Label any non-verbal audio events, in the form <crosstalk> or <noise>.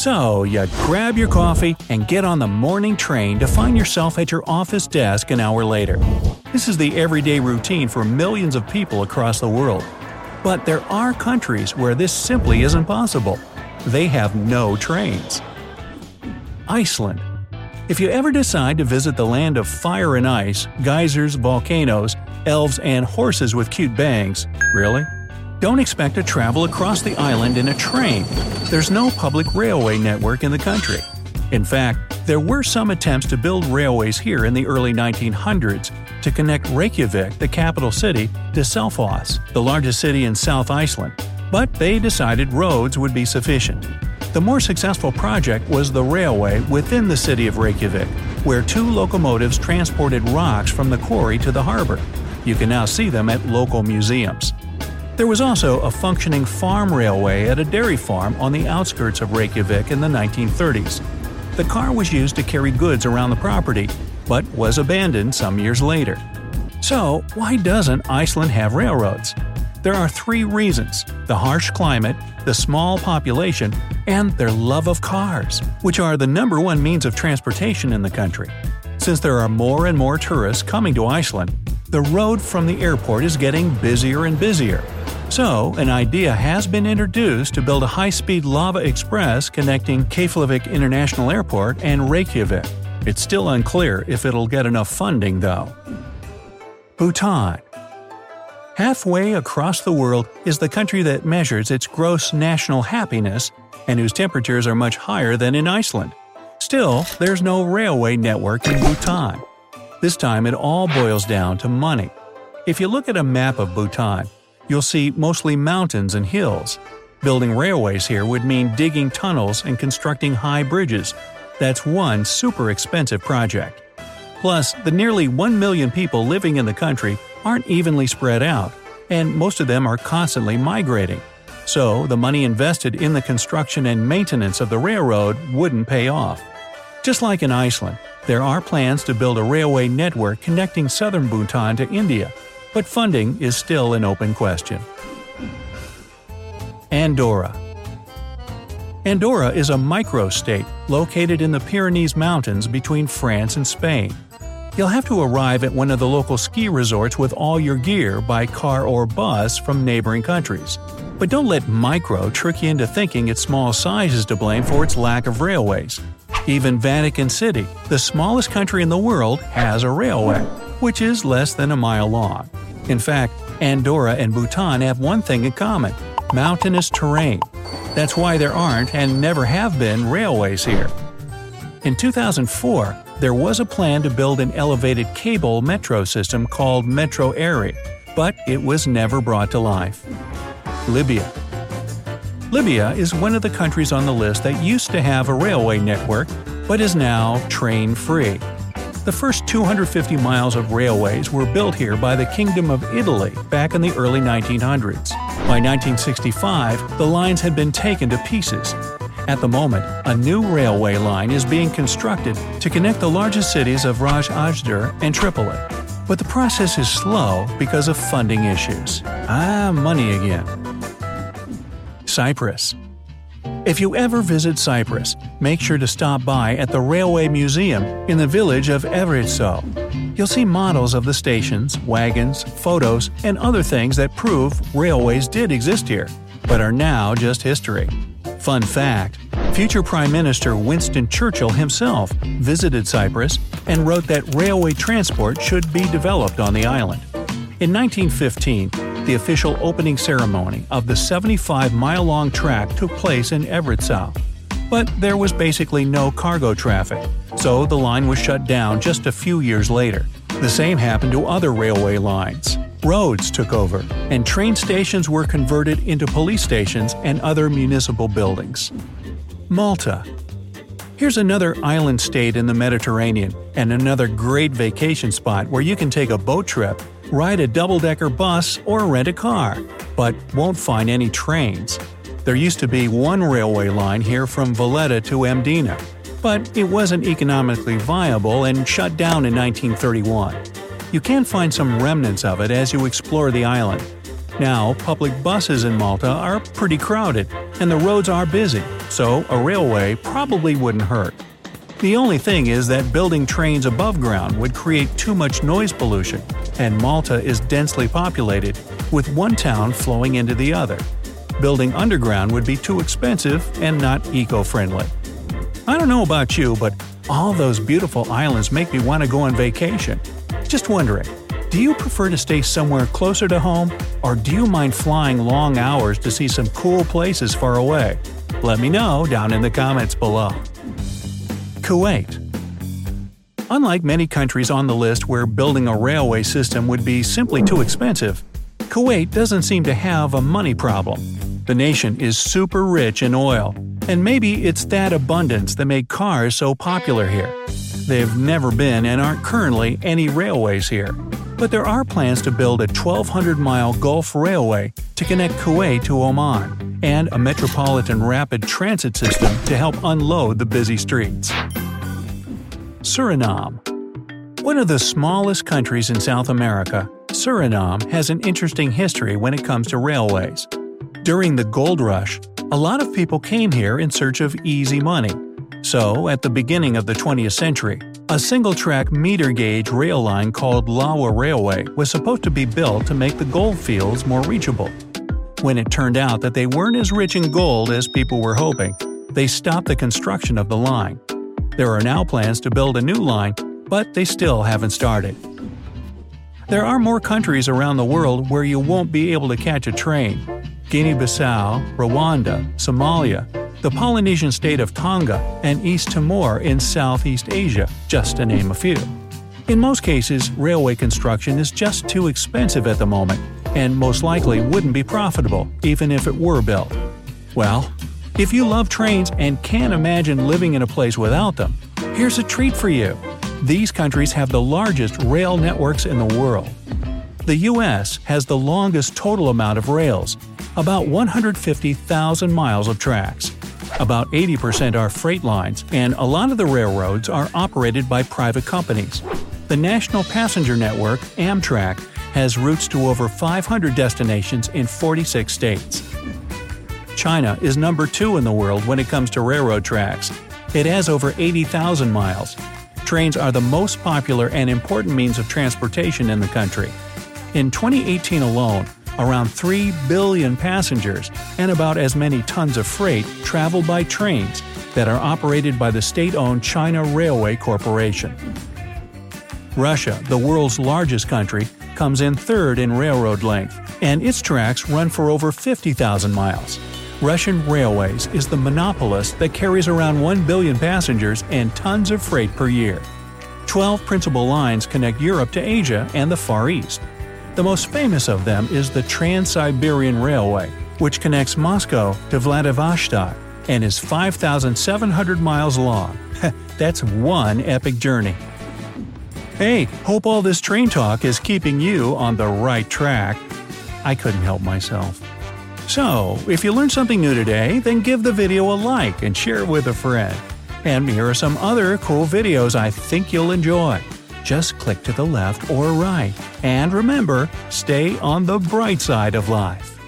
So, you grab your coffee and get on the morning train to find yourself at your office desk an hour later. This is the everyday routine for millions of people across the world. But there are countries where this simply isn't possible. They have no trains. Iceland. If you ever decide to visit the land of fire and ice, geysers, volcanoes, elves, and horses with cute bangs, really? Don't expect to travel across the island in a train. There's no public railway network in the country. In fact, there were some attempts to build railways here in the early 1900s to connect Reykjavik, the capital city, to Selfoss, the largest city in South Iceland, but they decided roads would be sufficient. The more successful project was the railway within the city of Reykjavik, where two locomotives transported rocks from the quarry to the harbor. You can now see them at local museums. There was also a functioning farm railway at a dairy farm on the outskirts of Reykjavik in the 1930s. The car was used to carry goods around the property, but was abandoned some years later. So, why doesn't Iceland have railroads? There are three reasons the harsh climate, the small population, and their love of cars, which are the number one means of transportation in the country. Since there are more and more tourists coming to Iceland, the road from the airport is getting busier and busier, so, an idea has been introduced to build a high speed lava express connecting Keflavik International Airport and Reykjavik. It's still unclear if it'll get enough funding, though. Bhutan Halfway across the world is the country that measures its gross national happiness and whose temperatures are much higher than in Iceland. Still, there's no railway network in Bhutan. This time it all boils down to money. If you look at a map of Bhutan, you'll see mostly mountains and hills. Building railways here would mean digging tunnels and constructing high bridges. That's one super expensive project. Plus, the nearly 1 million people living in the country aren't evenly spread out, and most of them are constantly migrating. So, the money invested in the construction and maintenance of the railroad wouldn't pay off. Just like in Iceland, there are plans to build a railway network connecting southern Bhutan to India, but funding is still an open question. Andorra Andorra is a microstate located in the Pyrenees Mountains between France and Spain. You'll have to arrive at one of the local ski resorts with all your gear by car or bus from neighboring countries. But don't let micro trick you into thinking its small size is to blame for its lack of railways. Even Vatican City, the smallest country in the world, has a railway, which is less than a mile long. In fact, Andorra and Bhutan have one thing in common mountainous terrain. That's why there aren't and never have been railways here. In 2004, there was a plan to build an elevated cable metro system called Metro Aeri, but it was never brought to life. Libya Libya is one of the countries on the list that used to have a railway network, but is now train free. The first 250 miles of railways were built here by the Kingdom of Italy back in the early 1900s. By 1965, the lines had been taken to pieces. At the moment, a new railway line is being constructed to connect the largest cities of Ajder and Tripoli. But the process is slow because of funding issues. Ah, money again. Cyprus if you ever visit Cyprus, make sure to stop by at the Railway Museum in the village of Evrychou. You'll see models of the stations, wagons, photos, and other things that prove railways did exist here, but are now just history. Fun fact future Prime Minister Winston Churchill himself visited Cyprus and wrote that railway transport should be developed on the island. In 1915, the official opening ceremony of the 75 mile long track took place in Evrychou. But there was basically no cargo traffic, so the line was shut down just a few years later. The same happened to other railway lines. Roads took over, and train stations were converted into police stations and other municipal buildings. Malta. Here's another island state in the Mediterranean, and another great vacation spot where you can take a boat trip ride a double decker bus, or rent a car, but won't find any trains. There used to be one railway line here from Valletta to Mdina, but it wasn't economically viable and shut down in 1931. You can find some remnants of it as you explore the island. Now, public buses in Malta are pretty crowded, and the roads are busy, so a railway probably wouldn't hurt. The only thing is that building trains above ground would create too much noise pollution, and Malta is densely populated, with one town flowing into the other. Building underground would be too expensive and not eco friendly. I don't know about you, but all those beautiful islands make me want to go on vacation. Just wondering, do you prefer to stay somewhere closer to home, or do you mind flying long hours to see some cool places far away? Let me know down in the comments below. Kuwait Unlike many countries on the list where building a railway system would be simply too expensive, Kuwait doesn't seem to have a money problem. The nation is super rich in oil, and maybe it's that abundance that made cars so popular here. There've never been and aren't currently any railways here, but there are plans to build a 1,200 mile Gulf Railway to connect Kuwait to Oman, and a metropolitan rapid transit system to help unload the busy streets. Suriname One of the smallest countries in South America, Suriname has an interesting history when it comes to railways. During the gold rush, a lot of people came here in search of easy money. So, at the beginning of the 20th century, a single track meter gauge rail line called Lawa Railway was supposed to be built to make the gold fields more reachable. When it turned out that they weren't as rich in gold as people were hoping, they stopped the construction of the line. There are now plans to build a new line, but they still haven't started. There are more countries around the world where you won't be able to catch a train, Guinea Bissau, Rwanda, Somalia, the Polynesian state of Tonga, and East Timor in Southeast Asia, just to name a few. In most cases, railway construction is just too expensive at the moment, and most likely wouldn't be profitable, even if it were built. Well, if you love trains and can't imagine living in a place without them, here's a treat for you. These countries have the largest rail networks in the world. The US has the longest total amount of rails, about 150,000 miles of tracks. About 80% are freight lines, and a lot of the railroads are operated by private companies. The National Passenger Network, Amtrak, has routes to over 500 destinations in 46 states. China is number two in the world when it comes to railroad tracks. It has over 80,000 miles. Trains are the most popular and important means of transportation in the country. In 2018 alone, around 3 billion passengers and about as many tons of freight travel by trains that are operated by the state owned China Railway Corporation. Russia, the world's largest country, comes in third in railroad length, and its tracks run for over 50,000 miles. Russian Railways is the monopolist that carries around 1 billion passengers and tons of freight per year. Twelve principal lines connect Europe to Asia and the Far East. The most famous of them is the Trans Siberian Railway, which connects Moscow to Vladivostok and is 5,700 miles long. <laughs> That's one epic journey. Hey, hope all this train talk is keeping you on the right track. I couldn't help myself. So, if you learned something new today, then give the video a like and share it with a friend. And here are some other cool videos I think you'll enjoy just click to the left or right. And remember, stay on the bright side of life.